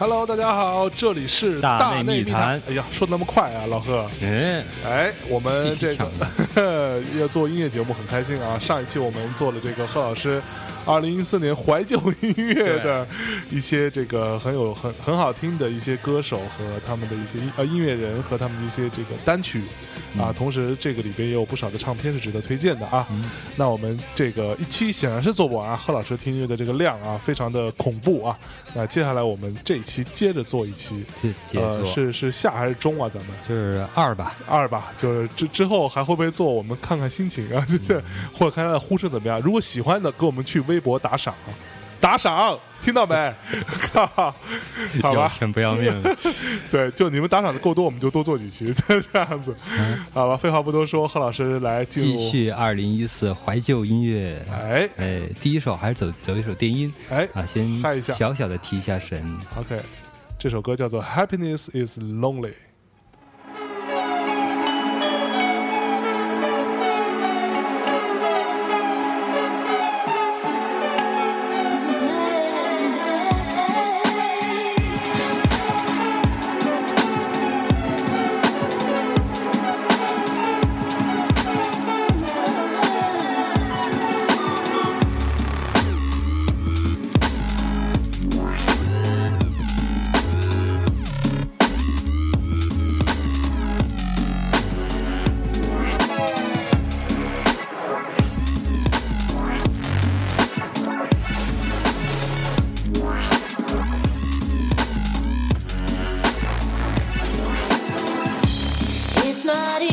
Hello，大家好，这里是大内密密谈哎呀，说的那么快啊，老贺。嗯，哎，我们这个 要做音乐节目很开心啊！上一期我们做了这个贺老师二零一四年怀旧音乐的一些这个很有很很好听的一些歌手和他们的一些音呃音乐人和他们的一些这个单曲啊，同时这个里边也有不少的唱片是值得推荐的啊。那我们这个一期显然是做不完啊，贺老师听音乐的这个量啊，非常的恐怖啊。那接下来我们这一期接着做一期，呃，是是下还是中啊？咱们？就是二吧，二吧，就是之之后还会不会做，我们看看心情啊，就是或者看他的呼声怎么样。如果喜欢的，给我们去微博打赏啊，打赏，听到没？靠，好要吧，钱不要命的。对，就你们打赏的够多，我们就多做几期，这样子，好吧。废话不多说，贺老师来进继，续二零一四怀旧音乐。哎哎，第一首还是走走一首电音哎啊，先嗨一下小小的提一下神。，OK，这首歌叫做《Happiness Is Lonely》。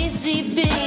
easy, baby.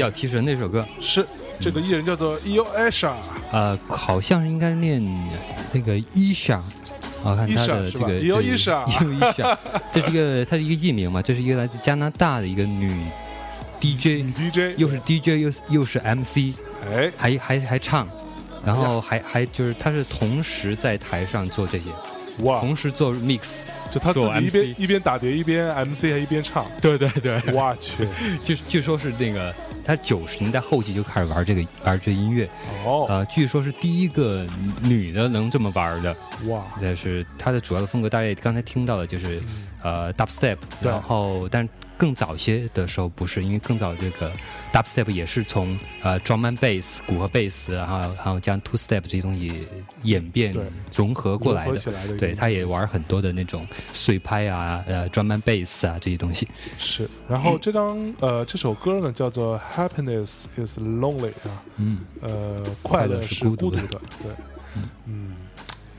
较提神的一首歌，是这个艺人叫做 E.O. Asha，呃，好像是应该念那个伊莎。我看他的这个 Isha，这是一个，他是一个艺名嘛，这是一个来自加拿大的一个女 DJ，DJ，又是 DJ 又是又是 MC，哎，还还还唱，然后还还就是他是同时在台上做这些，哇，同时做 mix，就他自做己一边一边打碟一边 MC 还一边唱，对对对，我去，据据说是那个他九十年代后期就开始玩这个玩这音乐，哦，呃，据说是第一个女的能这么玩的，哇，但是他的主要的风格大家也刚才听到的就是呃 dubstep，然后但更早些的时候不是，因为更早这个 dubstep 也是从呃 drum and bass 鼓和贝斯，然后然后将 two step 这些东西演变对。融合过来的。对，他也玩很多的那种碎拍啊，呃，drum and bass 啊这些东西。是。然后这张呃这首歌呢叫做 Happiness is Lonely 啊，嗯，呃，快乐是孤独的，孤独的对，嗯，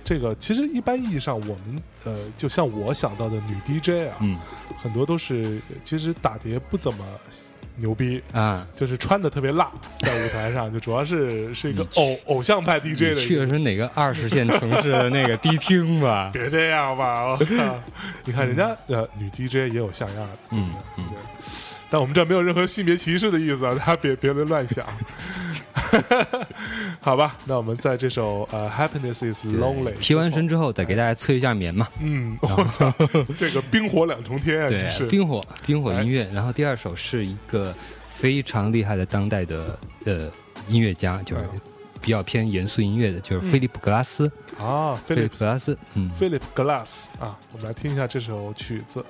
这个其实一般意义上，我们呃，就像我想到的女 DJ 啊，嗯很多都是其实打碟不怎么牛逼，啊，就是穿的特别辣，在舞台上就主要是是一个偶偶像派 DJ 的。去的是哪个二十线城市的那个迪厅吧？别这样吧，我靠！你看人家呃女 DJ 也有像样的，嗯嗯对，但我们这没有任何性别歧视的意思啊，大家别别别乱想。好吧，那我们在这首呃《Happiness Is Lonely》提完神之后，再给大家催一下眠嘛。嗯，我操，这个冰火两重天啊，真是对，冰火冰火音乐。然后第二首是一个非常厉害的当代的呃音乐家，就是嗯比较偏严肃音乐的，就是菲利普格拉斯。啊菲利普格拉斯，嗯，Philip Glass 啊，我们来听一下这首曲子。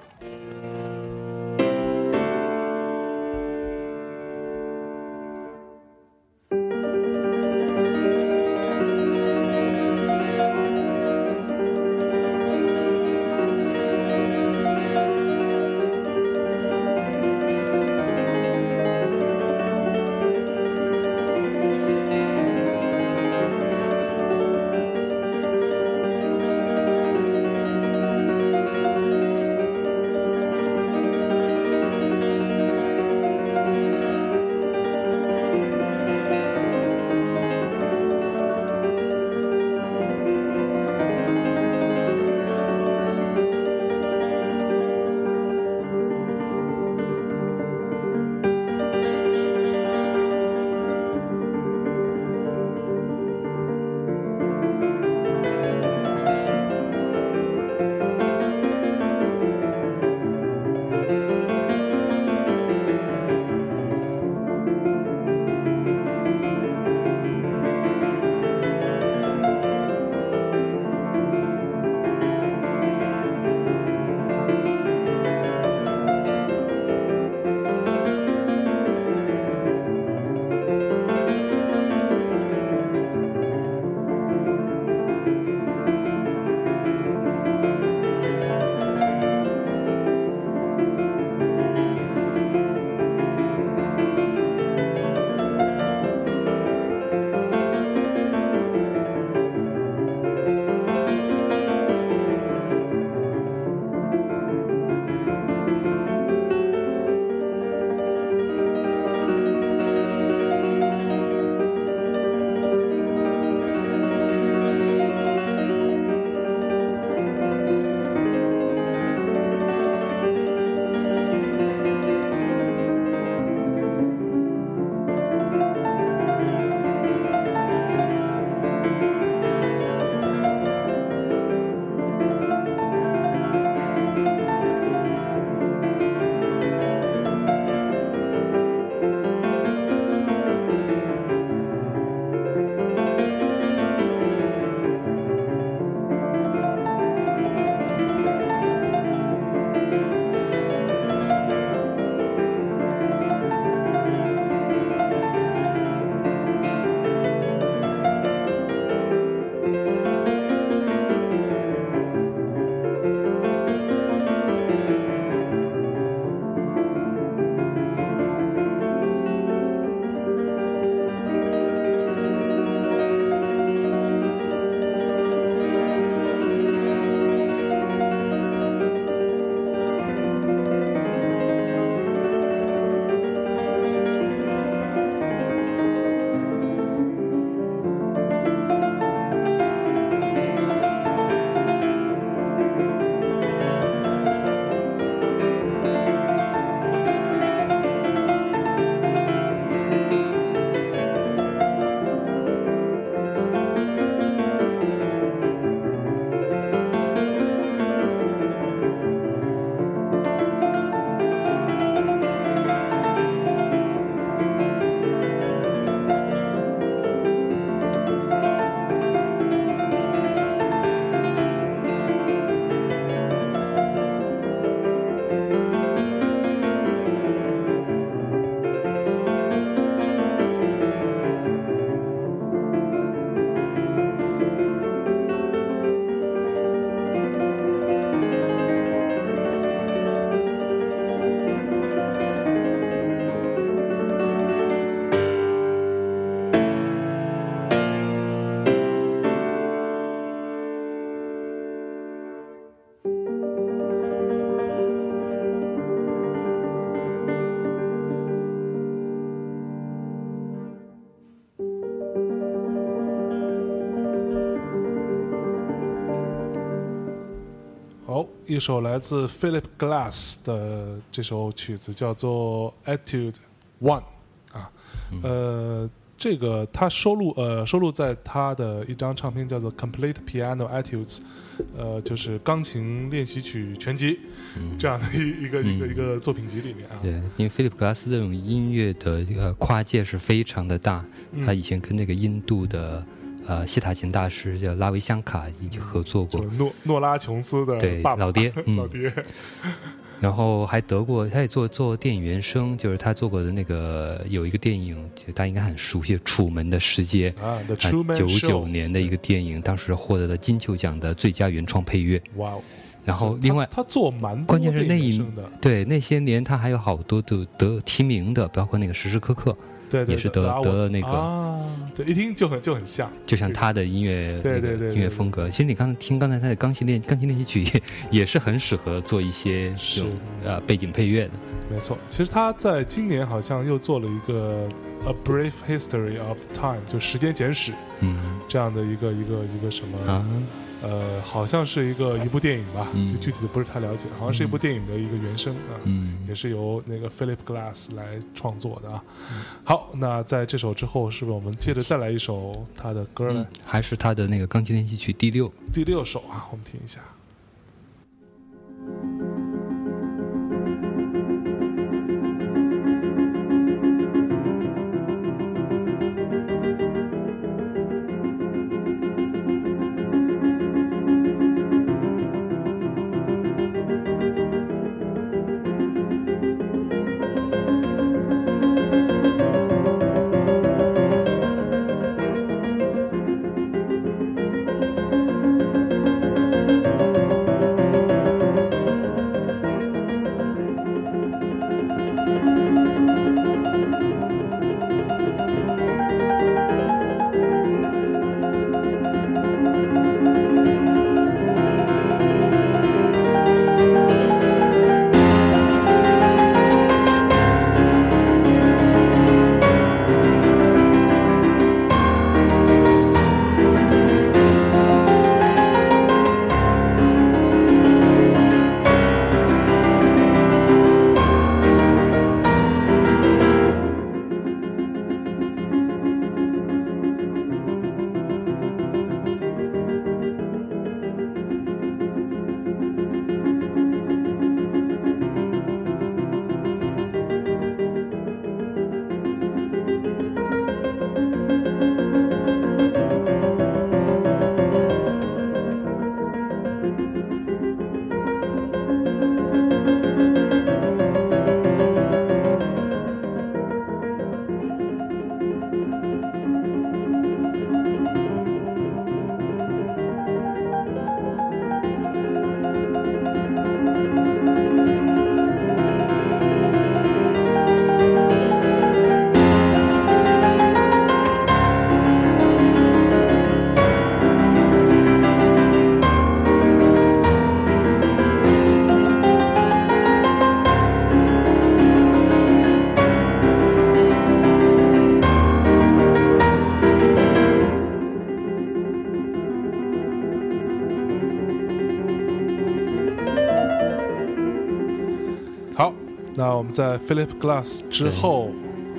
一首来自 Philip Glass 的这首曲子叫做《Attitude One》啊，呃，这个他收录呃收录在他的一张唱片叫做《Complete Piano Etudes》，呃，就是钢琴练习曲全集这样的一一个一个一个作品集里面啊。对，因为 Philip Glass 这种音乐的一个跨界是非常的大，嗯。他以前跟那个印度的呃西塔琴大师叫拉维香卡一起合作过。就是，诺诺拉琼斯的对老爹 嗯。老爹，然后还得过，他也做做电影原声，就是他做过的那个有一个电影，就大家应该很熟悉，《楚门的世界》啊九九年的一个电影，当时获得了金球奖的最佳原创配乐。哇哦！然后另外，他他做蛮多关键是那一对那些年他还有好多的得提名的，包括那个时时刻刻，对对，也是得得了那个啊，对，一听就很就很像，就像他的音乐对对对音乐风格。其实你刚才听刚才他的钢琴练钢琴练习曲也也是很适合做一些这种呃背景配乐的。没错。其实他在今年好像又做了一个《A Brief History of Time》，就时间简史嗯这样的一个一个一个什么啊，呃，好像是一个一部电影吧，嗯就具体的不是太了解，好像是一部电影的一个原声啊。嗯也是由那个 Philip Glass 来创作的啊。好，那在这首之后，是不是我们接着再来一首他的歌呢？嗯，还是他的那个钢琴练习曲第六。第六首啊，我们听一下。在 Philip Glass 之后，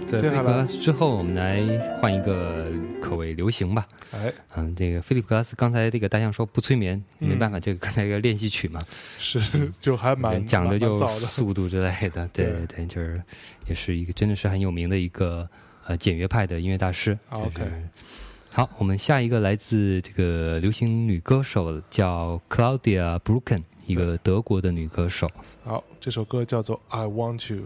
在 Philip Glass 之后，我们来换一个口味流行吧。哎，嗯，这个 Philip Glass 刚才这个大象说不催眠，嗯没办法，这个刚才一个练习曲嘛，是 就还蛮讲的就速度之类的，对 对。对对，就是也是一个真的是很有名的一个呃简约派的音乐大师。啊就是 OK 好，我们下一个来自这个流行女歌手叫 Claudia Brucken，一个德国的女歌手。好，这首歌叫做《I Want You》。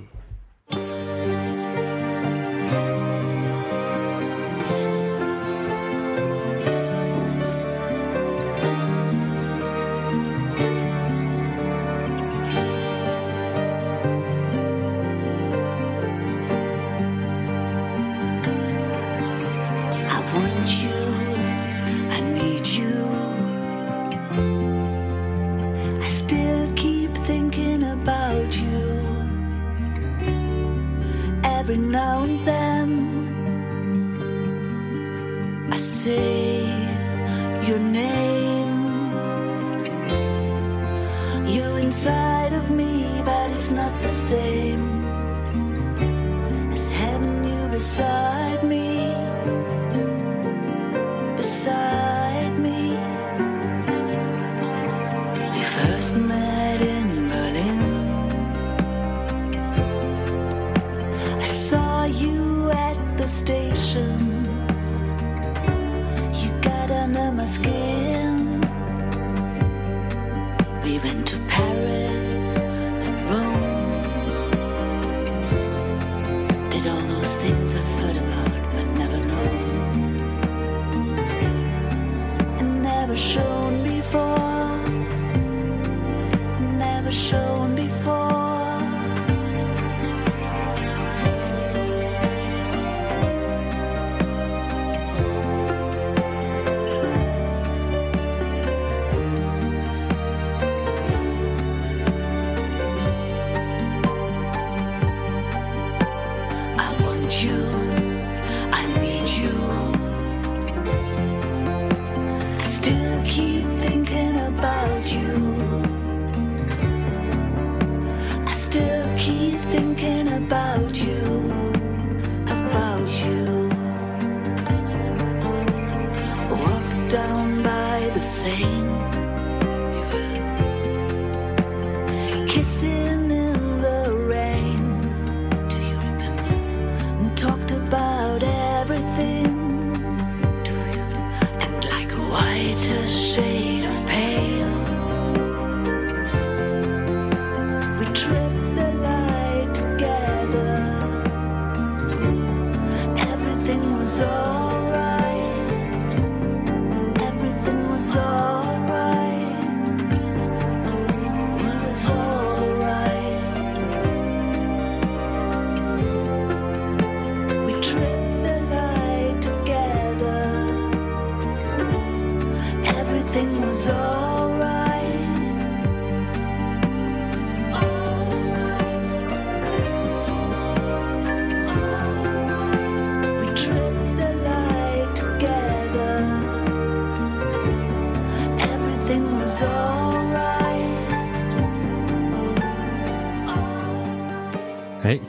same.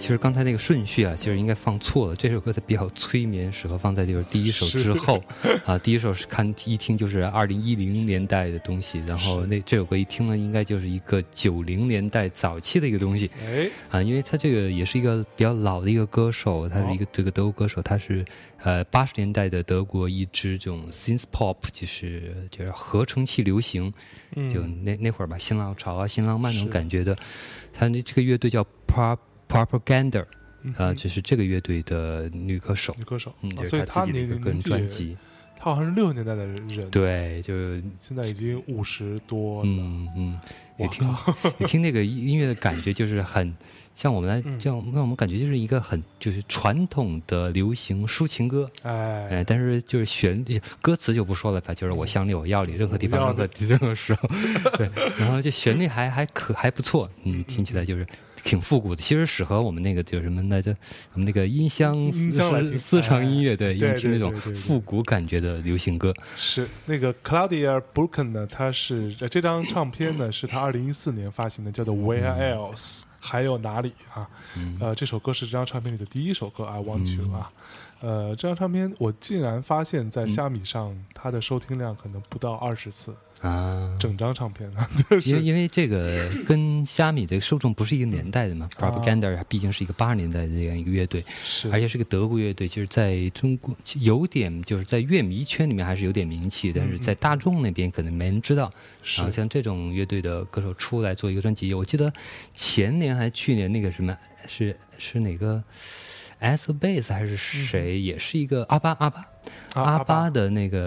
其实刚才那个顺序啊，其实应该放错了。这首歌它比较催眠，适合放在就是第一首之后啊。第一首是看一听就是二零一零年代的东西，然后那这首歌一听呢，应该就是一个九零年代早期的一个东西哎，啊，因为他这个也是一个比较老的一个歌手，他是一个这个德国歌手，他是呃八十年代的德国一支这种 synth pop，就是就是合成器流行，嗯就那那会儿吧，新浪潮啊、新浪漫那种感觉的。他那这个乐队叫 Prop Propaganda，啊，就是这个乐队的女歌手，女歌手，嗯，所以她自己的一个个人年年纪也，专辑。她好像是六十年代的人，，对，就 现在已经五十多了，嗯嗯，也哇听也听那个音乐的感觉，就是很像我们来嗯这样，让我们感觉就是一个很就是传统的流行抒情歌。哎，哎，但是就是旋律歌词就不说了吧，就是我想你，我要你，任何地方，我要任何地任何时候，对，然后这旋律还还可还不错，嗯，听起来就是挺复古的。其实适合我们那个叫什么来着？我们那个音箱私私藏音乐，对，对用听那种复古感觉的流行歌。是那个 Claudia Brooken 呢，她是呃这张唱片呢是她二零一四年发行的，叫做 Where Else，还有哪里啊？呃，这首歌是这张唱片里的第一首歌，I Want You 啊。呃，这张唱片我竟然发现，在虾米上它的收听量可能不到二十次，啊，整张唱片呢，就是。因为因为这个跟虾米的受众不是一个年代的嘛，Propaganda 毕竟是一个八十年代的这样一个乐队，是。而且是个德国乐队，就是在中国有点就是在乐迷圈里面还是有点名气，但是在大众那边可能没人知道。是。啊，像这种乐队的歌手出来做一个专辑，我记得前年还是去年那个什么是是哪个？S Bass 还是谁，也是一个阿巴阿巴。啊阿阿巴巴的那个、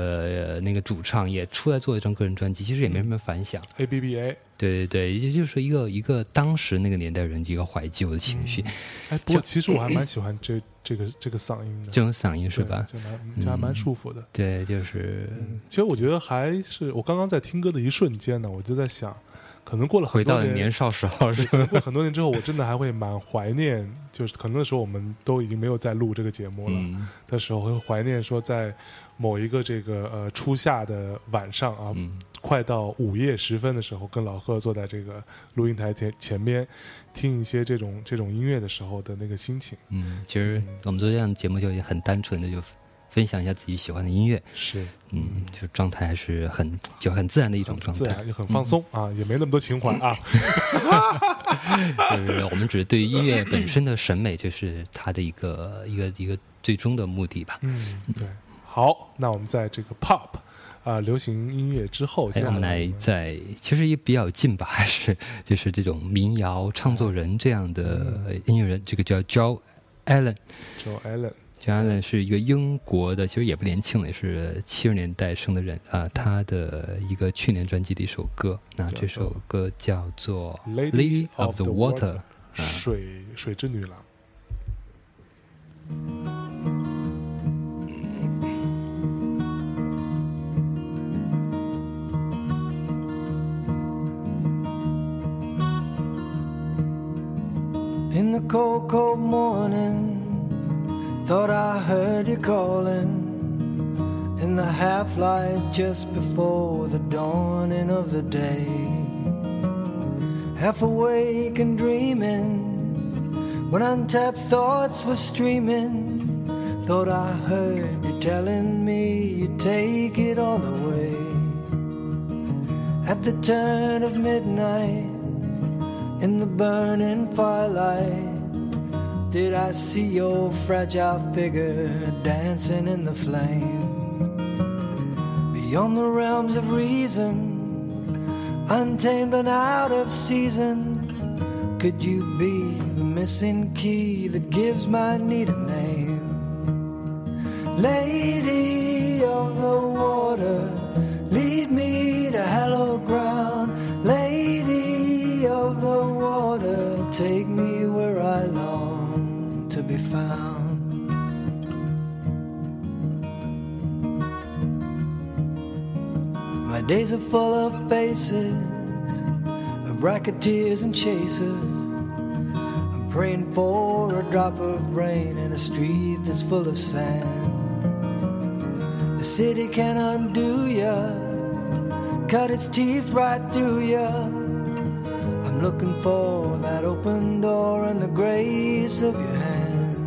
呃那个主唱也出来做一张个人专辑，其实也没什么反响。A B B A。对对对，也就是一个一个当时那个年代人的一个怀旧的情绪，哎，不过其实我还蛮喜欢这这个这个嗓音的，这种嗓音是吧？就蛮就还蛮舒服的。对，就是其实我觉得还是我刚刚在听歌的一瞬间呢，我就在想，可能过了回很多年，到了年少时候很多年之后，我真的还会蛮怀念，就是可能那时候我们都已经没有在录这个节目了。嗯的时候会怀念说，在某一个这个呃初夏的晚上啊，嗯快到午夜时分的时候，跟老贺坐在这个录音台前前边，听一些这种这种音乐的时候的那个心情。嗯，其实我们做这样的节目就很单纯的就分享一下自己喜欢的音乐，是，嗯，就状态还是很就很自然的一种状态。自然也很放松、啊，也没那么多情怀啊。就是我们只是对于音乐本身的审美，就是它的一个一个一个最终的目的吧。嗯，对。好，那我们在这个 pop 啊、流行音乐之后，接哎，下我们来在其实也比较近吧，还是 就是这种民谣唱作人这样的音乐人，这个叫 Joe Allen。Joe Allen，Julian 是一个英国的，其实也不年轻了，也是七十年代生的人啊。他的一个去年专辑的一首歌，那这首歌叫做《Lady of the Water》水水之女郎。In the cold, cold morning. Thought I heard you calling. In the half light just before the dawning of the day. Half awake and dreaming, when untapped thoughts were streaming. Thought I heard you telling me you'd take it all away. At the turn of midnight, in the burning firelight, did I see your fragile figure dancing in the flame? Beyond the realms of reason, untamed and out of season, could you be the missing key that gives my need a name? Lady of the water, lead me to hallowed ground. Lady of the water, take me days are full of faces, of racketeers and chasers. I'm praying for a drop of rain in a street that's full of sand. The city can undo ya, cut its teeth right through ya. I'm looking for that open door and the grace of your hand.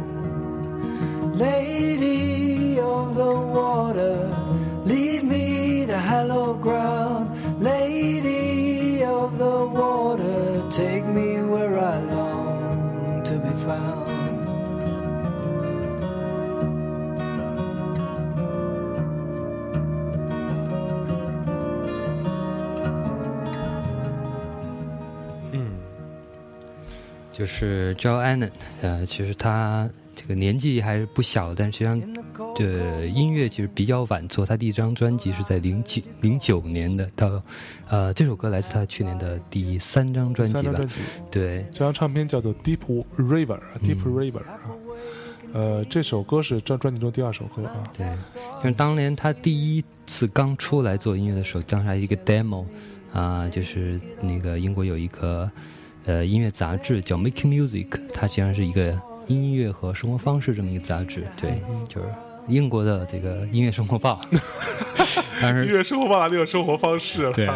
Lady of the water, lead me to hallowed ground. Lady of the water, take me where I long to be found. Mm. 就是 Joe Allen，呃，其实他 这个年纪还是不小，但实际上这音乐其实比较晚做，他第一张专辑是在零九零九年的，到呃这首歌来自他去年的第三张专辑吧。三张专，辑，对，这张唱片叫做《Deep River》，Deep 嗯 River 啊。呃，这首歌是专专辑中第二首歌啊。对，因为当年他第一次刚出来做音乐的时候，当时还一个 demo，啊、就是那个英国有一个呃音乐杂志叫 Making Music，它实际上是一个音乐和生活方式这么一个杂志，对，就是英国的这个音乐生活报，但是。音乐生活报哪里有生活方式了？对，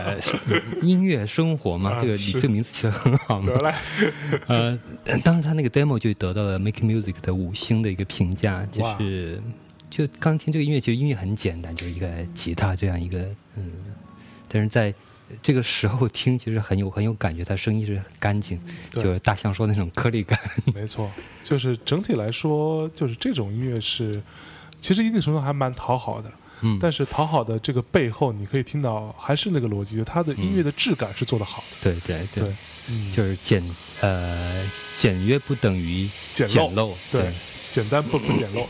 音乐生活嘛，啊这个你这个名字起的很好嘛得。来，呃，当时他那个 demo 就得到了 Make Music 的五星的一个评价，就是就刚听这个音乐，其实音乐很简单，就是一个吉他这样一个嗯，但是在这个时候听，其实很有很有感觉，他声音是很干净，就是大象说的那种颗粒感。没错，就是整体来说，就是这种音乐是，其实一定程度还蛮讨好的。嗯，但是讨好的这个背后，你可以听到还是那个逻辑，它的音乐的质感是做得好的。对对对，对，嗯，就是简呃简约不等于简陋。简陋，对，简单不不简陋，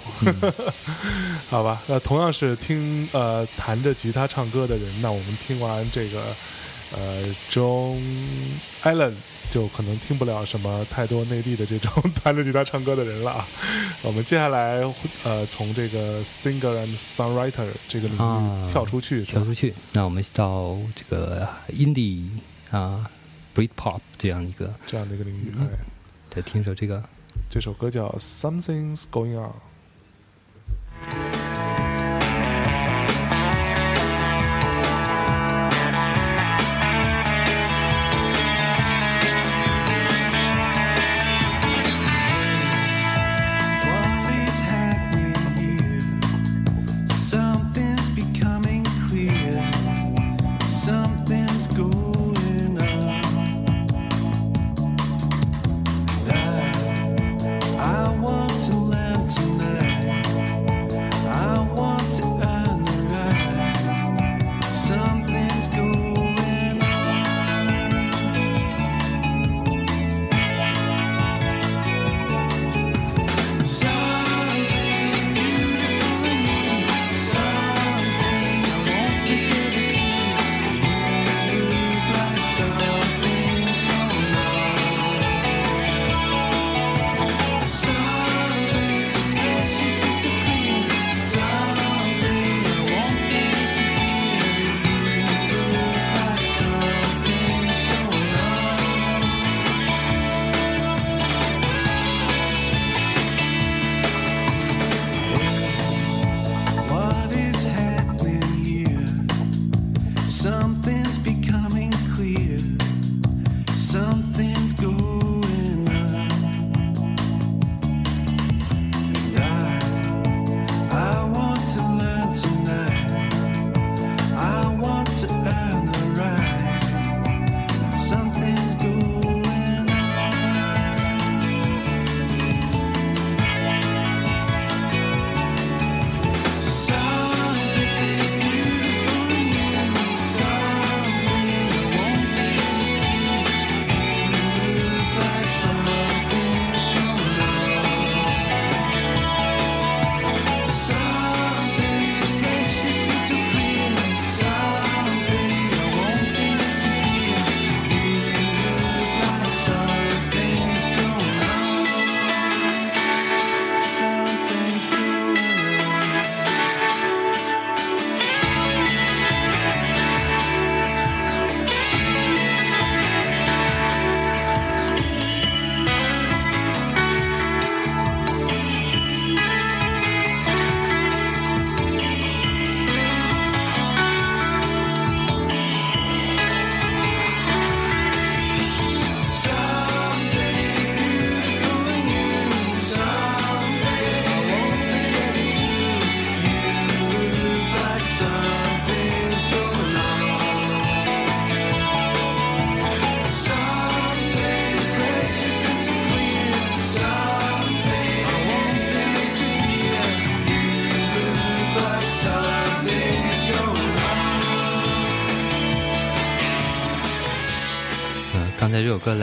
好吧？那同样是听呃弹着吉他唱歌的人，那我们听完这个呃 John Allen，就可能听不了什么太多内地的这种 弹着吉他唱歌的人了啊。我们接下来呃从这个 singer and songwriter 这个领啊域跳出去，跳出去。那我们到这个 indie 啊 Britpop 这样一个，这样的一个领域。嗯哎，再听首这个。这首歌叫《Something's Going On》。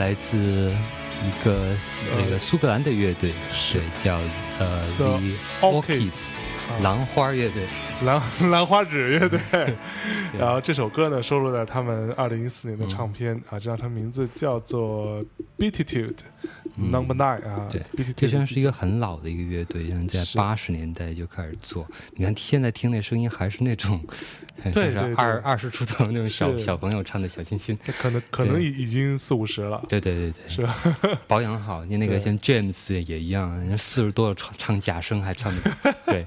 来自一个那个苏格兰的乐队，是。叫呃 The Orchids 兰花乐队。兰 兰花指乐队，然后这首歌呢收录在他们二零一四年的唱片、啊，这张唱片名字叫做《Beatitude Number Nine》啊，对这实际上是一个很老的一个乐队，然后在是。八十年代就开始做。你看现在听那声音还是那种，很对是二二十出头那种小小朋友唱的小清新。可能可能已已经四五十了，对对对对，是吧？保养好。你那个像 James 也一样，人家四十多了唱唱假声还唱的，对，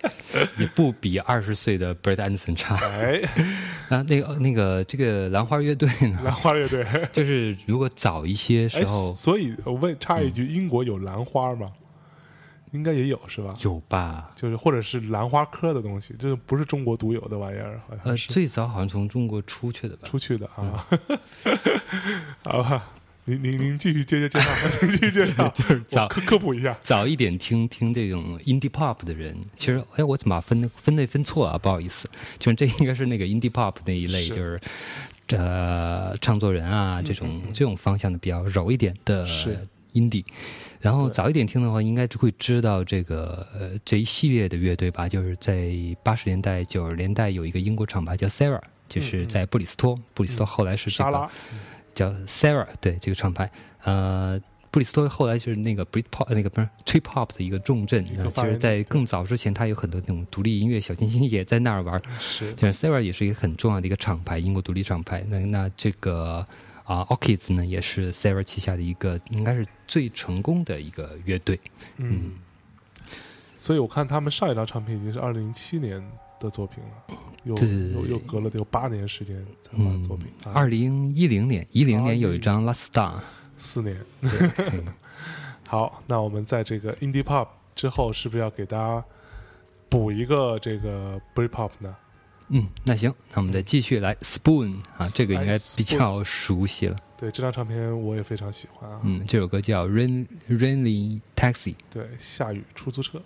也不比二十岁的 Brad Anderson 差。哎，那，那个那个这个兰花乐队呢，兰花乐队，就是如果早一些时哎，候所以我问插一句，英国有兰花吗？应该也有是吧？有吧？就是或者是兰花科的东西，这不是中国独有的玩意儿，好呃，像是最早好像从中国出去的吧？出去的啊。嗯 好吧，您您您继续接着介绍，您继续介绍，就是早科科普一下。早一点听听这种 indie pop 的人，其实哎，我怎么分分类分错啊？不好意思，就是这应该是那个 indie pop 那一类，是就是呃唱作人啊这种这种方向的比较柔一点的嗯是 indie。然后早一点听的话，应该就会知道这个呃这一系列的乐队吧，就是在八十年代九十年代有一个英国厂牌叫 Sarah，就是在布里斯托，布里斯托后来是这个沙拉，叫 Sarah，对这个厂牌，呃，布里斯托后来就是那个 Britpop 那个不是 Trip Hop 的一个重镇，其实，在更早之前，它有很多那种独立音乐小清新也在那儿玩。是。就是 Sarah 也是一个很重要的一个厂牌，英国独立厂牌。那那这个啊 Orchids 呢也是 Sarah 旗下的一个应该是最成功的一个乐队。嗯，所以我看他们上一张唱片已经是二零零七年的作品了，又又又隔了得有八年时间才发嗯作品，啊二零一零年，一零年有一张《Last Star》，四年。对，好，那我们在这个 indie pop 之后，是不是要给大家补一个这个 Britpop 呢？嗯，那行，那我们再继续来 Spoon 啊，这个应该比较熟悉了。对，这张唱片我也非常喜欢啊。嗯，这首歌叫《Rain Rainly Taxi》。对，下雨出租车。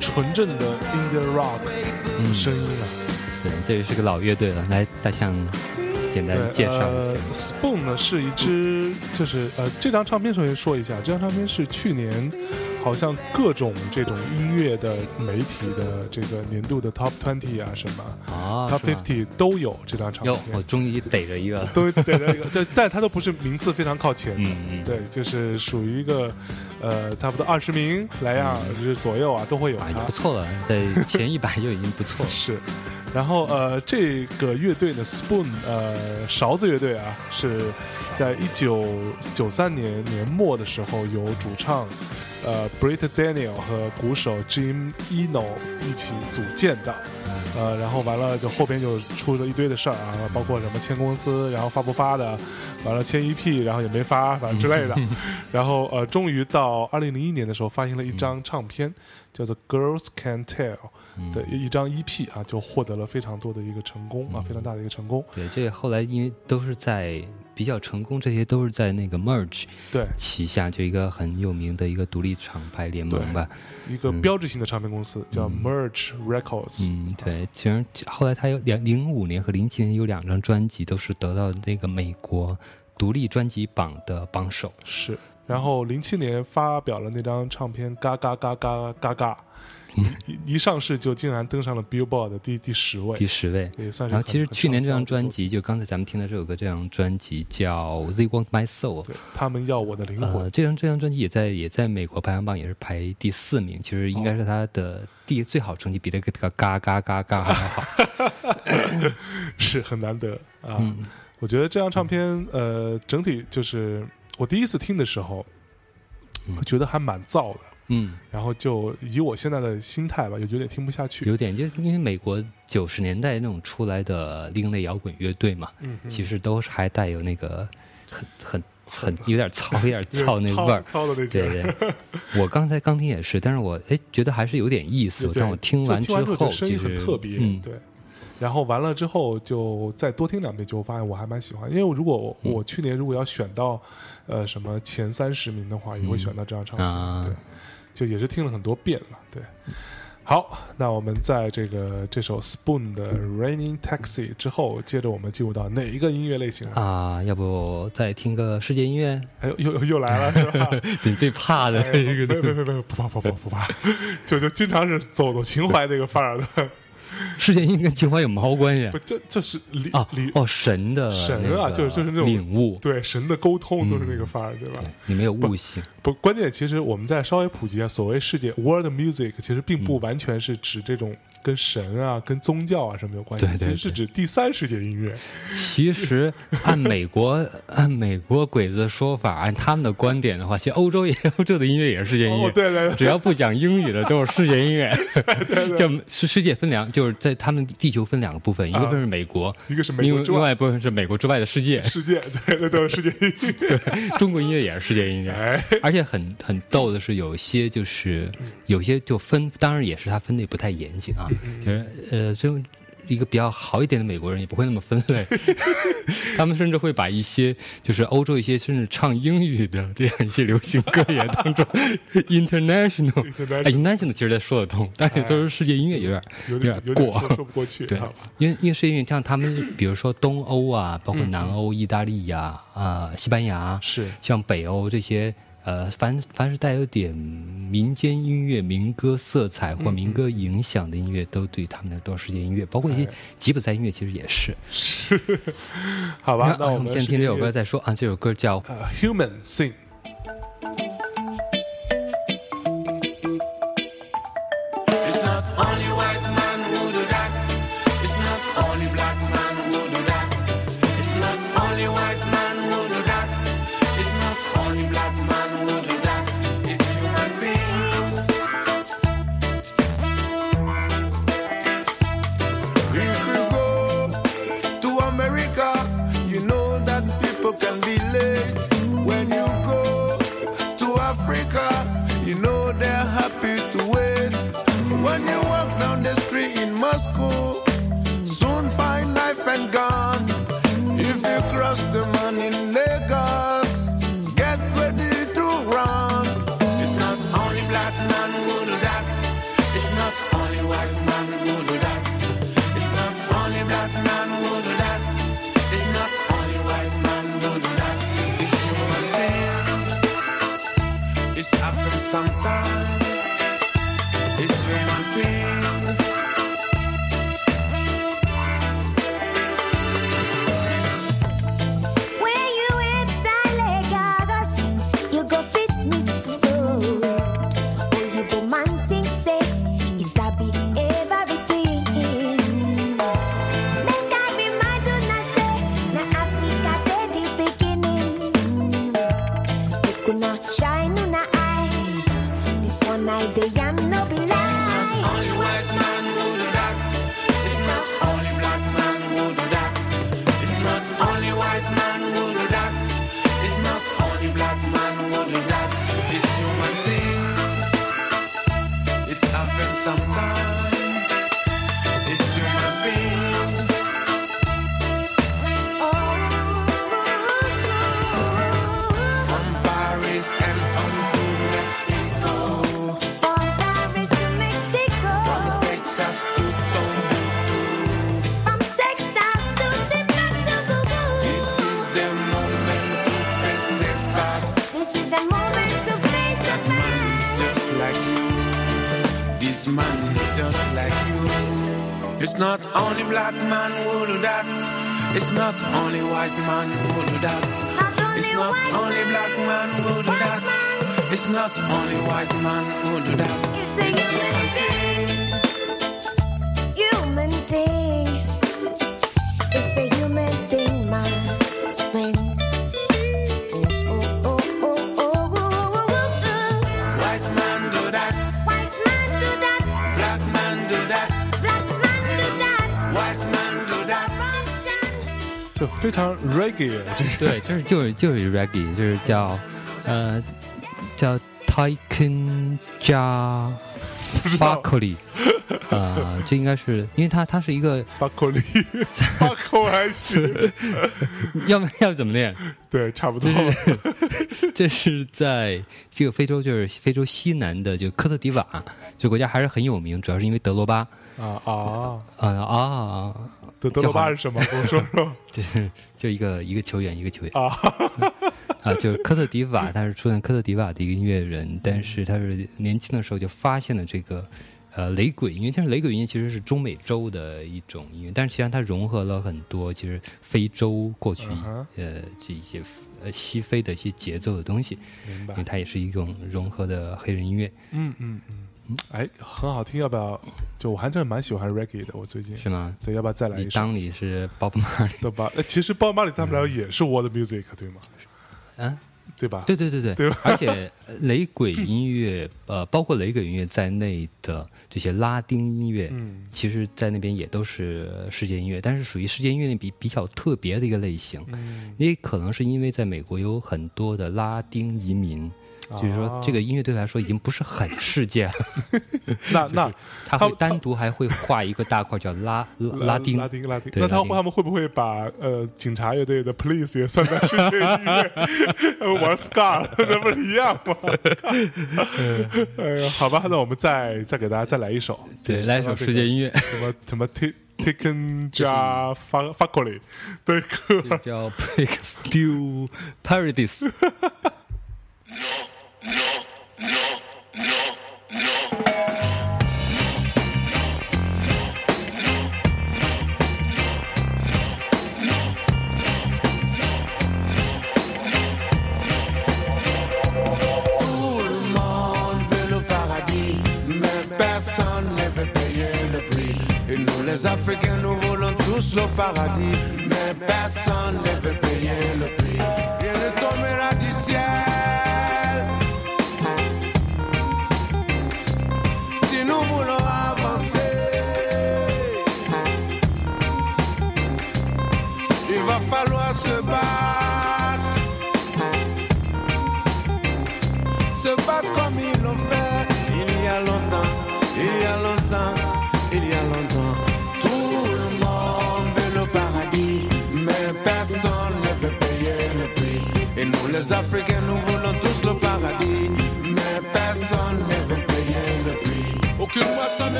纯正的 indie rock 声音啊！对，这也是个老乐队了。来，大象简单，介绍呃一下。Spoon 呢是一支，就是呃，这张唱片首先说一下，这张唱片是去年好像各种这种音乐的媒体的这个年度的 Top Twenty 啊什么、啊 Top Fifty 都有这张唱哟，片我，终于逮着一个了。都逮着一个，对，但它都不是名次非常靠前的。嗯嗯，对，就是属于一个，呃，差不多二十名来样，就是左右啊，都会有啊，它也不。错了，在前一百就已经不错了。是，然后呃，这个乐队呢，Spoon，呃，勺子乐队啊，是在一九九三年年末的时候，由主唱呃 Britt Daniel 和鼓手 Jim Eno 一起组建的。呃，然后完了就后边就出了一堆的事儿啊，包括什么签公司，然后发不发的，完了签 EP，然后也没发，反正之类的。然后呃，终于到二零零一年的时候，发行了一张唱片，叫做《Girls Can Tell》的一一张 EP 啊，就获得了非常多的一个成功啊，非常大的一个成功。对，这后来因为都是在比较成功，这些都是在那个 Merge 对，旗下，就一个很有名的一个独立厂牌联盟吧。一个标志性的唱片公司叫 Merge Records。嗯，对，其实后来他有两零五年和零七年有两张专辑都是得到那个美国独立专辑榜的榜首。是，然后零七年发表了那张唱片《嘎嘎嘎嘎嘎嘎》，一一上市就竟然登上了 Billboard 的第第十位第，十位。也算是。然后其实去年这张专辑，就刚才咱们听的这首歌，这张专辑叫《They Want My Soul》。对他们要我的灵魂，呃，这张这张专辑也在也在美国排行榜也是排第四名，其实应该是他的第最好成绩，比这个嘎嘎嘎嘎还要好。是很难得啊。嗯我觉得这张唱片，呃，整体就是我第一次听的时候，我觉得还蛮燥的，嗯，然后就以我现在的心态吧，有有点听不下去。有点就是因为美国九十年代那种出来的另类摇滚乐队嘛，嗯，其实都是还带有那个很很很有点糙有点糙那 味儿。糙的那劲对。对，我刚才刚听也是，但是我哎觉得还是有点意思。但我听完之后，声音很特别，嗯，对。然后完了之后，就再多听两遍，就发现我还蛮喜欢。因为如果我、去年如果要选到，呃，什么前三十名的话，也会选到这张唱片。啊对，就也是听了很多遍了。对，好，那我们在这个这首 Spoon 的 Raining Taxi 之后，接着我们进入到哪一个音乐类型啊？啊，要不再听个世界音乐？哎呦，又又又来了，是吧？你最怕的哎一个没没没没，不怕不怕不怕，就就经常是走走情怀那个范儿的，世界音乐跟情怀有毛关系不，这这是理啊理？哦，神的神啊就是就是那种领悟，对神的沟通都是那个范儿，对吧？你没有悟性，不，关键其实我们再稍微普及一下，所谓世界 world music，其实并不嗯完全是指这种跟神啊、跟宗教啊什么有关系，对对其实是指第三世界音乐。其实按美国按美国鬼子的说法，按他们的观点的话，其实欧洲也 欧洲的音乐也是世界音乐，哦，对对对，只要不讲英语的都是世界音乐。就世世界分两，就是在他们地球分两个部分，一个部分是美国，一个是美国之外另外一部分是美国之外的世界。世界，对，那都是世界音乐。对中国音乐也是世界音乐，哎，而且很很逗的是，有些就是有些就分，当然也是他分类不太严谨啊，就是呃，就一个比较好一点的美国人也不会那么分类，他们甚至会把一些就是欧洲一些甚至唱英语的这样一些流行歌也当做 international。哎 international 其实说得通，但是都是世界音乐有点有点过说。说不过去，对？，因为因为是因为像他们，比如说东欧啊，包括南欧、意大利呀、啊、西班牙，是像北欧这些，呃，凡凡是带有点民间音乐、民歌色彩或民歌影响的音乐，都对他们那都是世界音乐，包括一些哎吉普赛音乐，其实也是。是，好吧？那啊我们先听这首歌再说啊，这首歌叫呃，Human Sing。Who do that. It's not only white man who do that. Not It's not only black man who do that. man. It's not only white man who do that. It's a human thing. Human thing. 就非常 reggae，就是对，就是就是就是 reggae，就是叫呃叫 Tycoon 加 b a k o l i 呃，这应该是因为它它是一个巴口里，巴口还是，要不要怎么念？对，差不多。这是在这个非洲，就是非洲西南的，就科特迪瓦，这国家还是很有名，主要是因为德罗巴。啊啊，啊啊，德德罗巴是什么？跟我说说 就是就一个一个球员，一个球员啊。啊，就是科特迪瓦，他是出现科特迪瓦的一个音乐人，但是他是年轻的时候就发现了这个呃雷鬼音乐。但是雷鬼音乐其实是中美洲的一种音乐，但是其实它融合了很多其实非洲过去、呃这一些呃西非的一些节奏的东西，因为。它也是一种融合的黑人音乐，嗯嗯嗯，哎，很好听，要不要？就我还真的蛮喜欢 reggae 的，我最近是吗？对，要不要再来你一首？当你是 Bob Marley 对吧？哎，其实 Bob Marley 他们俩也是 world music，对吗？啊？对吧？对对对对，对吧而且呃雷鬼音乐，呃，包括雷鬼音乐在内的这些拉丁音乐，嗯其实，在那边也都是世界音乐，但是属于世界音乐里比比较特别的一个类型，嗯，因为可能是因为在美国有很多的拉丁移民。就是说啊，这个音乐对他来说已经不是很世界了。那那他会单独还会画一个大块叫拉 拉拉丁拉丁拉丁，那他他们会不会把呃警察乐队的 Police 也算在世界音乐？呃玩 Scar 那不是一样吗？哎呀，好吧，那我们再再给大家再来一首，对，来一首世界音乐，什么什么 T Taken 加 Fakoli 的歌就叫 Break Still Paradise。Paradis,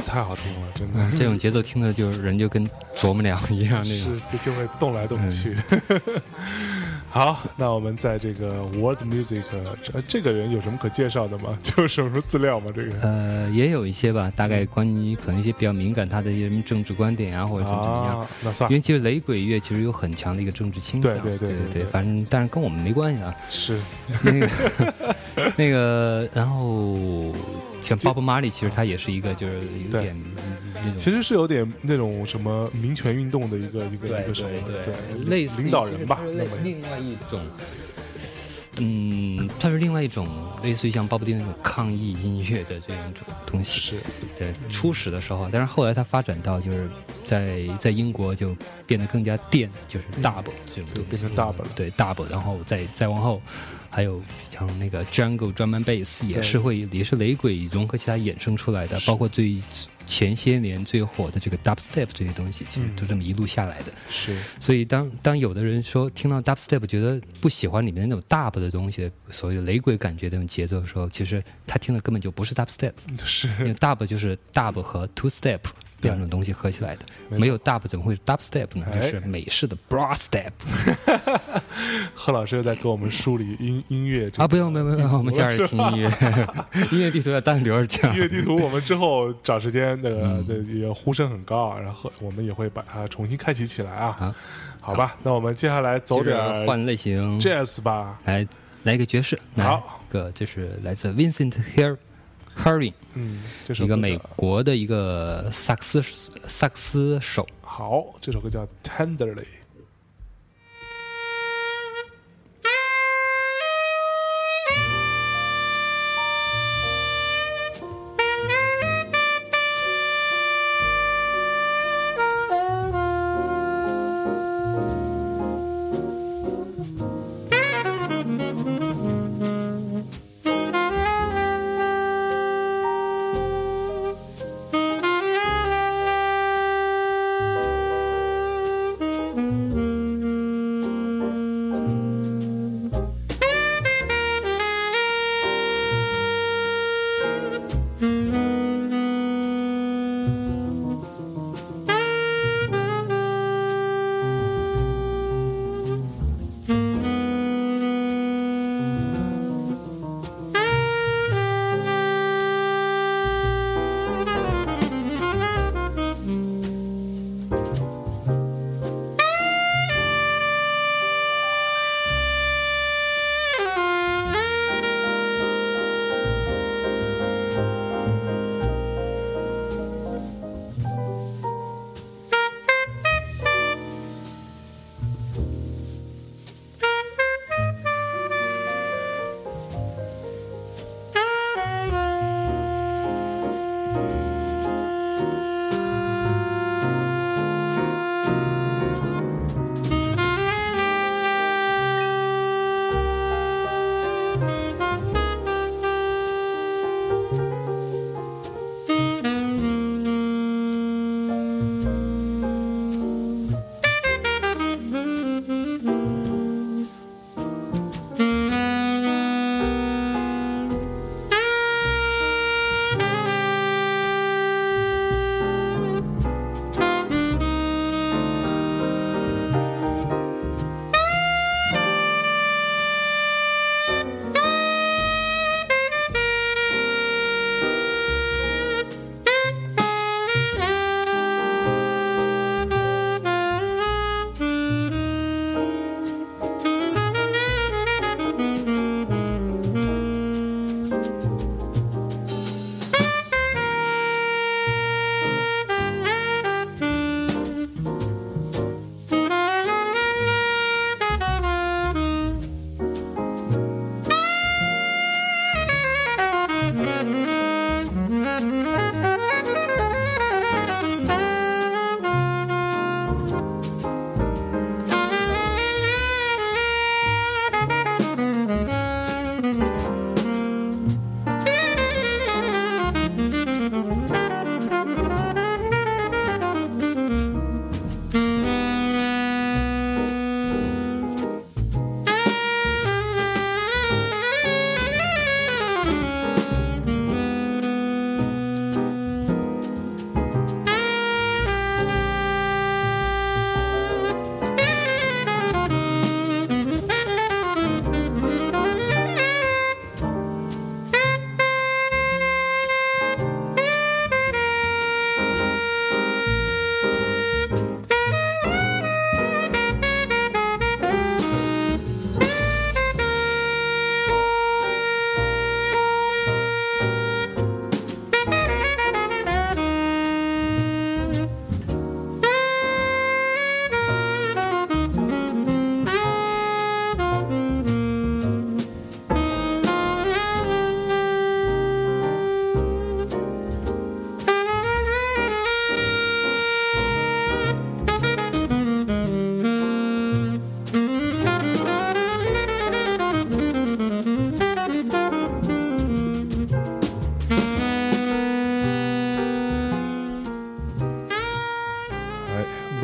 呃，太好听了，真的。这种节奏听的就是人就跟啄木鸟一样那是。就就会动来动去。好，那我们在这个 World Music 这这个人有什么可介绍的吗？就是什么资料吗？这个呃，也有一些吧，大概关于可能一些比较敏感他的一些什么政治观点啊，或者怎么怎么样。啊，那算因为其实雷鬼乐其实有很强的一个政治倾向，对对对对对对反正但是跟我们没关系啊。是那个那个，然后像 Bob Marley，其实他也是一个就是有点那种其实是有点那种什么民权运动的一个一个一个什么对类似于领导人吧，那么另另外一种，嗯，它是另外一种类似于像鲍勃迪那种抗议音乐的这样一种东西。是对，初始的时候，但是后来它发展到就是在在英国就变得更加电，就是 dub 这种东西，嗯变成 dub 了对 dub，然后再再往后。还有像那个 Jungle Drum and Bass 也是会也是雷鬼融合起来衍生出来的，包括最前些年最火的这个 Dubstep 这些东西，其实嗯。都这么一路下来的。是。所以当当有的人说听到 dubstep 觉得不喜欢里面那种 dub 的东西，所谓的雷鬼感觉的那种节奏的时候，其实他听的根本就不是 dubstep，是。因为 dub 就是 dub 和 two step 两种东西合起来的，没没有 dub 怎么会是 dubstep 呢？哎就是美式的 bra step 贺老师又在给我们梳理音音乐啊！不用不用不用，我们接着听音乐，音乐地图要单留着讲音。乐地图，我们之后找时间那个嗯这也呼声很高，然后我们也会把它重新开启起来啊。好，好吧，那我们接下来走点换类型，jazz 吧。来来一个爵士，来好个这是来自 Vincent Her 这首一个美国的一个萨克斯萨克斯手，好，这首歌叫 Tenderly。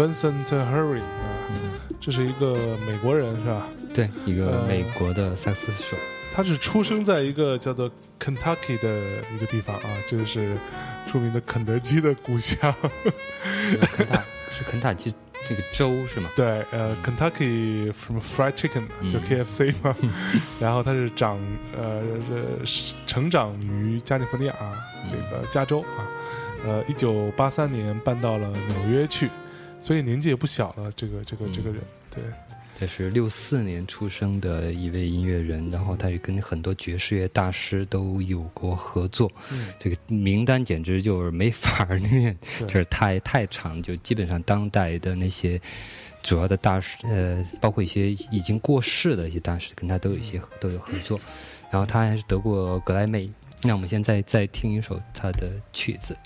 Vincent Hurry 啊，这是一个美国人是吧？对，一个呃美国的萨克斯手，他是出生在一个叫做 Kentucky 的一个地方啊，这就是著名的肯德基的故乡。肯塔是肯塔基这个州是吗？对，呃，Kentucky from Fried Chicken 嗯。就 KFC 嘛，然后他是长呃成长于加利福尼亚这个加州啊，呃，一九八三年搬到了纽约去，所以年纪也不小了，这个这个这个人，对，这是六四年出生的一位音乐人，然后他也跟很多爵士乐大师都有过合作。嗯这个名单简直就是没法念，就是太太长，就基本上当代的那些主要的大师，呃，包括一些已经过世的一些大师，跟他都有一些都有合作。然后他还是得过格莱美。那我们现在再听一首他的曲子。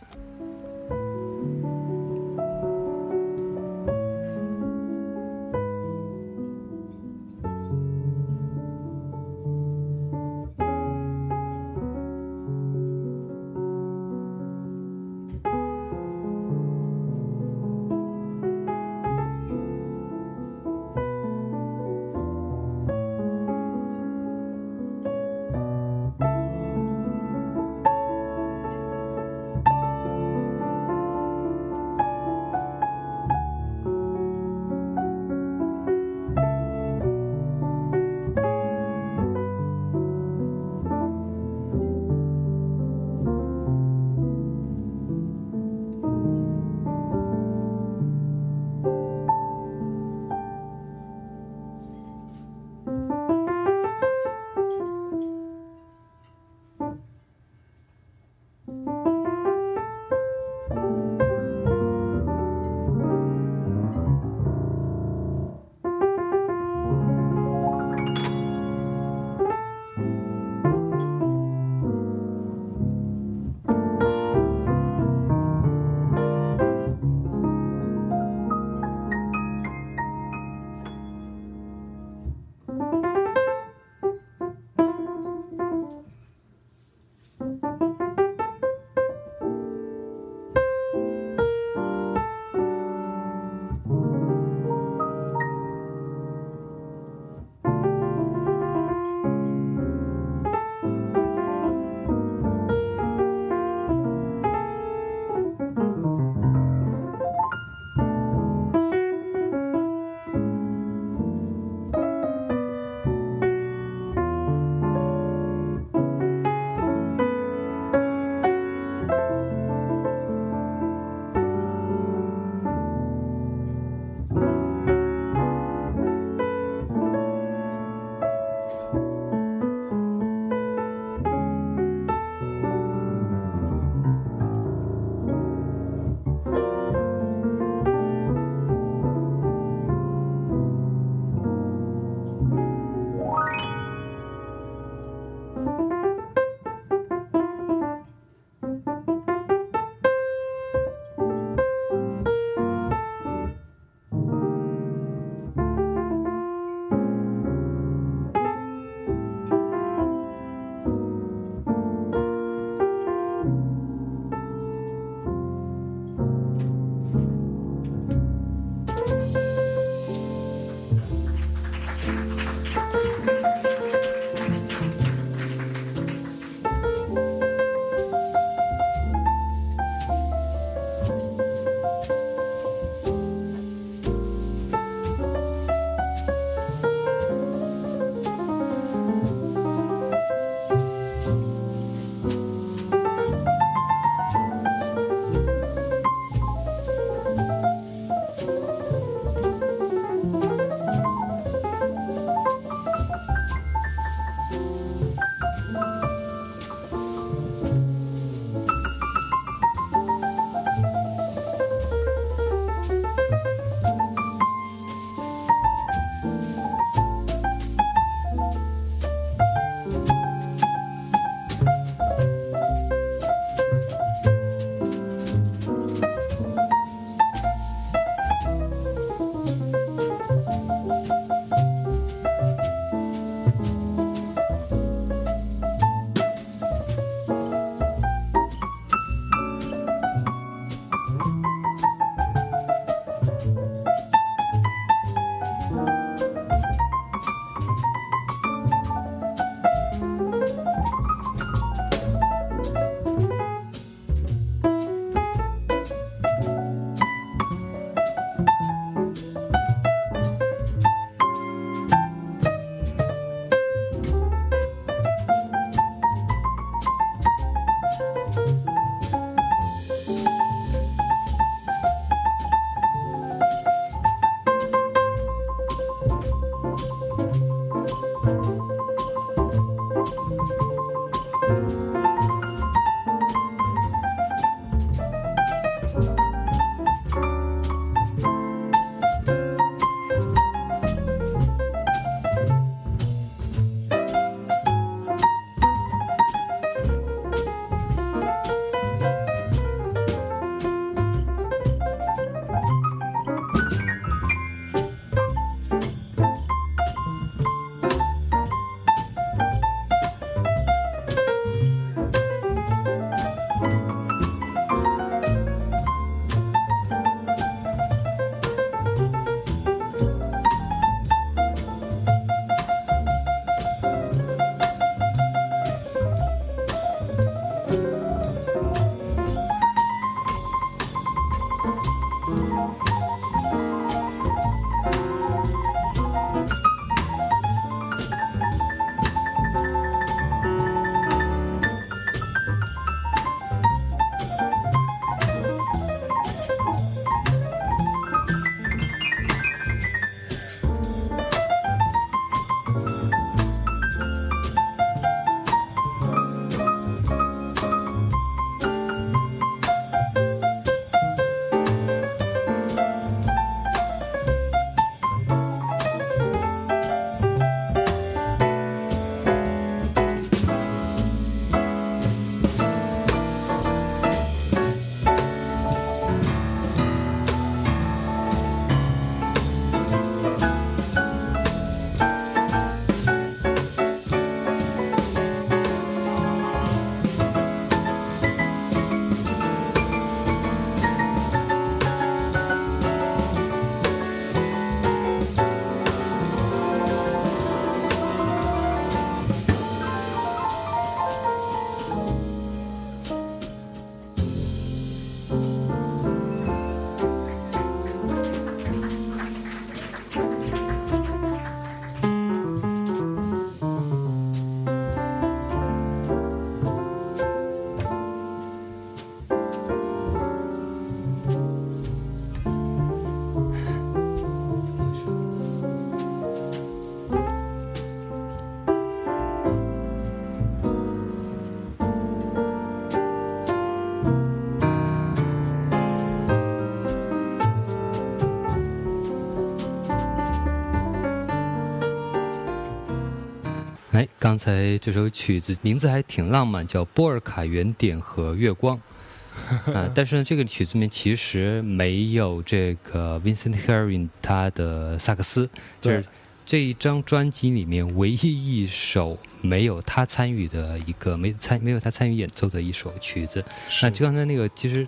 刚才这首曲子名字还挺浪漫，叫《波尔卡原点和月光 》啊，但是呢，这个曲子里面其实没有这个 Vincent Herring 他的萨克斯，就是这一张专辑里面唯一一首没有他参与的一个没参没有他参与演奏的一首曲子。那就刚才那个，其实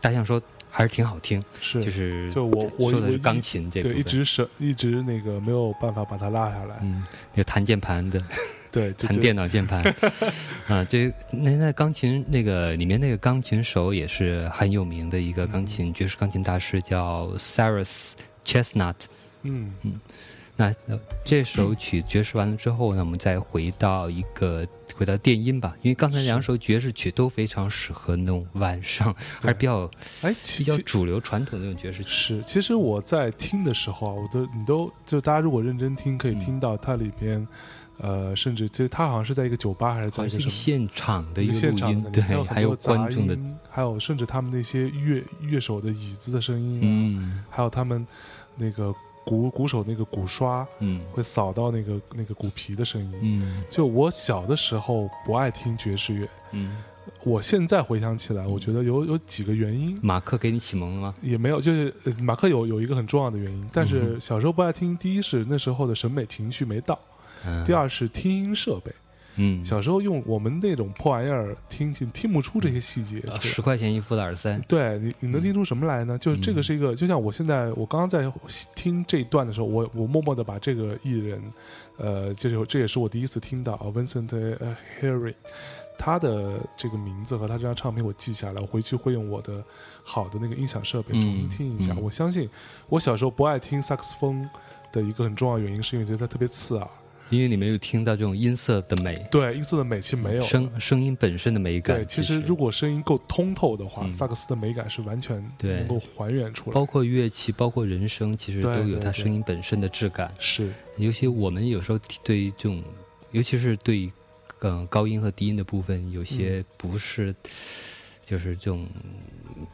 大象说还是挺好听，是就是就我我说的是钢琴这个对，分，一直是一直那个没有办法把它拉下来，嗯，有弹键盘的。对，弹电脑键盘。啊，这那那钢琴那个里面那个钢琴手也是很有名的一个钢琴、爵士钢琴大师，叫 Cyrus Chestnut。嗯。嗯那、呃这首曲爵士完了之后呢，我们再回到一个回到电音吧，因为刚才两首爵士曲都非常适合那种晚上，还是比较哎，比较主流传统的那种爵士曲。是，其实我在听的时候啊，我都你都就大家如果认真听，可以嗯。听到它里边，呃，甚至其实他好像是在一个酒吧还是在一个什么。现场的一个现场的，，对里面，还有杂观众的，音，还有甚至他们那些乐乐手的椅子的声音啊，嗯还有他们那个鼓鼓手那个鼓刷嗯会扫到那个那个鼓皮的声音。嗯就我小的时候不爱听爵士乐，嗯，我现在回想起来，我觉得有有几个原因，马克给你启蒙了吗？也没有，就是呃马克有有一个很重要的原因，但嗯是小时候不爱听，第一是那时候的审美情绪没到，嗯，第二是听音设备，嗯，小时候用我们那种破玩意儿听听听不出这些细节十块钱一副的耳塞，对你，你能听出什么来呢？就是这个嗯是一个，就像我现在，我刚刚在听这一段的时候，我我默默的把这个艺人，呃，这就这也是我第一次听到啊 Vincent 呃 Harry，他的这个名字和他这张唱片我记下来，我回去会用我的好的那个音响设备重新听一下。嗯我相信我小时候不爱听萨克斯风的一个很重要原因，是因为觉得它特别刺耳，因为你没有听到这种音色的美，对音色的美其实没有声声音本身的美感。对，其实实如果声音够通透的话，嗯萨克斯的美感是完全对能够还原出来。包括乐器，包括人声，其实都有它声音本身的质感。是尤其我们有时候对于这种，尤其是对嗯高音和低音的部分，有些不是，就是这种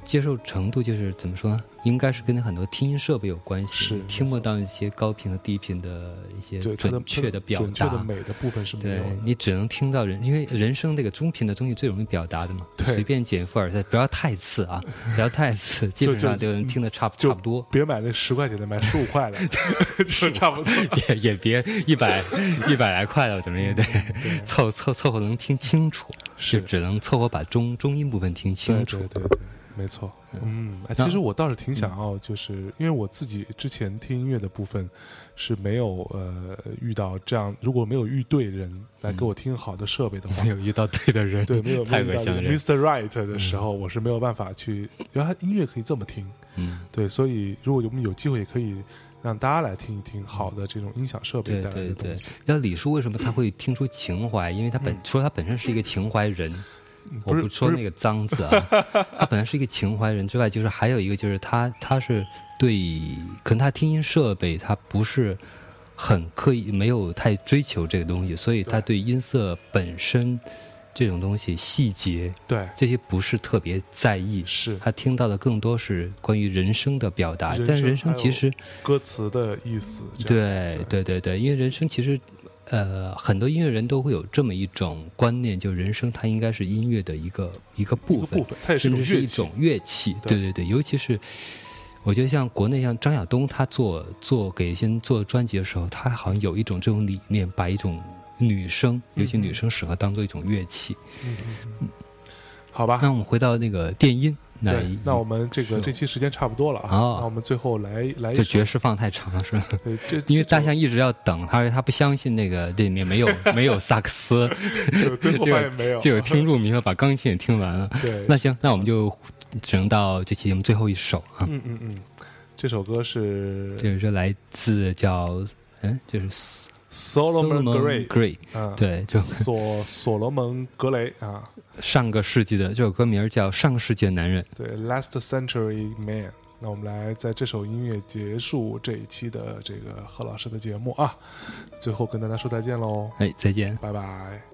接受程度，就是怎么说呢？应该是跟很多听音设备有关系，是听不到一些高频和低频的一些准确的表达。准确的美的部分是没对有的。你只能听到人，因为人声这个中频的东西最容易表达的嘛。对随便剪副耳塞，不要太次啊，不要太次，基本上就能听得差不差不多。别买那十块钱的，买十五块的，就差不多。也也别一百一百来块的，怎么也得凑凑凑合能听清楚，是就只能凑合把中中音部分听清楚。对对对，没错。嗯，哎其实我倒是挺想要，就是因为我自己之前听音乐的部分是没有呃遇到这样，如果没有遇对人来给我听好的设备的话 没，有遇到对的人，对，没有太恶心的人。Mr. Right 的时候，我是没有办法去，原来音乐可以这么听。嗯，对，所以如果我们有机会，也可以让大家来听一听好的这种音响设备对带来对对的东西。。那李叔为什么他会听出情怀？因为他本说他本身是一个情怀人。我嗯不说那个脏字啊，他本来是一个情怀人之外，就是还有一个就是他他是对，可能他听音设备他不是很刻意，没有太追求这个东西，所以他对音色本身这种东西细节对，这些不是特别在意。是他听到的更多是关于人声的表达，但是人声还有声其实歌词的意思。对对对对，因为人声其实，呃，很多音乐人都会有这么一种观念，就是人生它应该是音乐的一个一个部分，部分，它也是甚至是一种乐器。对。对对对，尤其是我觉得像国内像张亚东，他做做给一些人做专辑的时候，他好像有一种这种理念，把一种女生，尤其女生适合当做一种乐器。嗯嗯嗯。好吧，那我们回到那个电音，那对，那我们这个这期时间差不多了啊，哦那我们最后来来一这爵士放太长了是吧？对，这 因为大象一直要等，他他不相信那个这里面没有 没有萨克斯，首最后就发现没有，就有听入迷了，把钢琴也听完了。对，那行，那我们就只能到这期节目最后一首啊，嗯嗯嗯，这首歌是这是来自叫嗯，就是 Solomon Gray，Gray，啊，对，就所所罗门格雷啊，上个世纪的这首歌名叫《上个世纪的男人》。对，Last Century Man。那我们来在这首音乐结束这一期的这个贺老师的节目啊，最后跟大家说再见喽，哎，再见。拜拜。